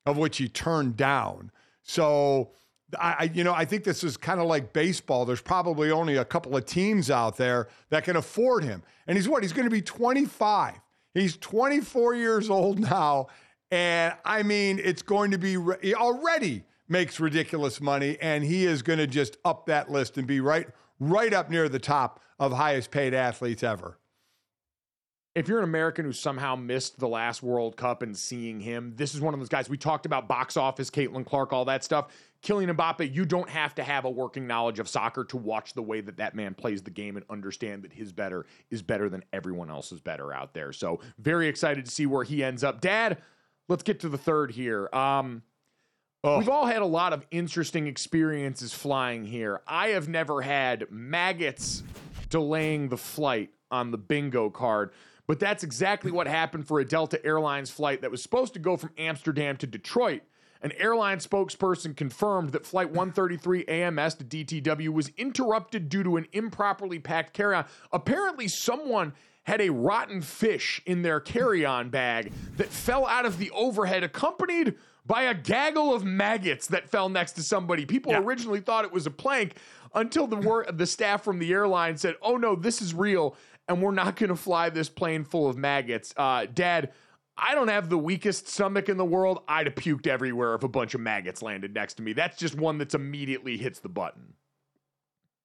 Speaker 2: of which he turned down. So. I, you know, I think this is kind of like baseball. There's probably only a couple of teams out there that can afford him. And he's what? He's going to be 25. He's 24 years old now. And I mean, it's going to be, re- already makes ridiculous money. And he is going to just up that list and be right, right up near the top of highest paid athletes ever.
Speaker 1: if you're an American who somehow missed the last World Cup and seeing him, this is one of those guys. We talked about box office, Caitlin Clark, all that stuff. Kylian Mbappe, you don't have to have a working knowledge of soccer to watch the way that that man plays the game and understand that his better is better than everyone else's better out there. So very excited to see where he ends up. Dad, let's get to the third here. Um, We've all had a lot of interesting experiences flying here. I have never had maggots delaying the flight on the bingo card, but that's exactly what happened for a Delta Airlines flight that was supposed to go from Amsterdam to Detroit. An airline spokesperson confirmed that Flight 133 AMS to DTW was interrupted due to an improperly packed carry on. Apparently, someone had a rotten fish in their carry on bag that fell out of the overhead, accompanied by a gaggle of maggots that fell next to somebody. People originally thought it was a plank until the wor- the staff from the airline said, "Oh no, this is real, and we're not going to fly this plane full of maggots." Uh, Dad, I don't have the weakest stomach in the world. I'd have puked everywhere if a bunch of maggots landed next to me. That's just one that's immediately hits the button.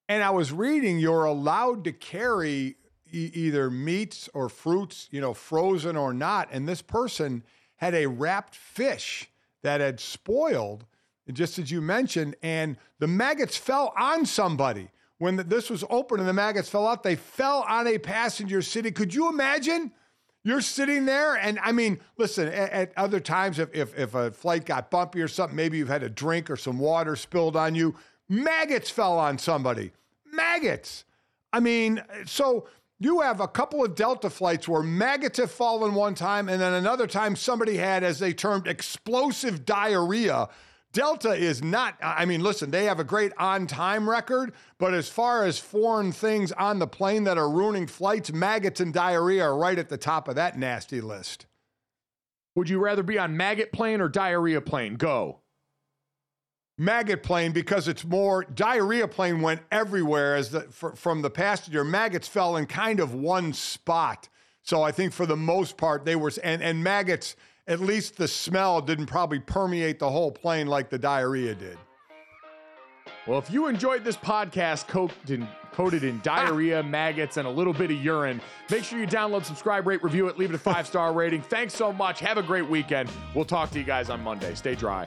Speaker 2: And I was reading you're allowed to carry e- either meats or fruits, you know, frozen or not. And this person had a wrapped fish that had spoiled, just as you mentioned, and the maggots fell on somebody. When the, this was open and the maggots fell out, they fell on a passenger sitting. Could you imagine? You're sitting there, and I mean, listen. At, at other times, if, if if a flight got bumpy or something, maybe you've had a drink or some water spilled on you. Maggots fell on somebody. Maggots. I mean, so you have a couple of Delta flights where maggots have fallen one time, and then another time somebody had, as they termed, explosive diarrhea. Delta is not, I mean, listen, they have a great on time record, but as far as foreign things on the plane that are ruining flights, maggots and diarrhea are right at the top of that nasty list.
Speaker 1: Would you rather be on maggot plane or diarrhea plane? Go.
Speaker 2: Maggot plane because it's more diarrhea plane went everywhere as the fr- from the passenger. Maggots fell in kind of one spot. So I think for the most part they were and and maggots at least the smell didn't probably permeate the whole plane like the diarrhea did.
Speaker 1: Well, if you enjoyed this podcast coated in, coated in diarrhea, maggots, and a little bit of urine, make sure you download, subscribe, rate, review it, leave it a five star rating. Thanks so much. Have a great weekend. We'll talk to you guys on Monday. Stay dry.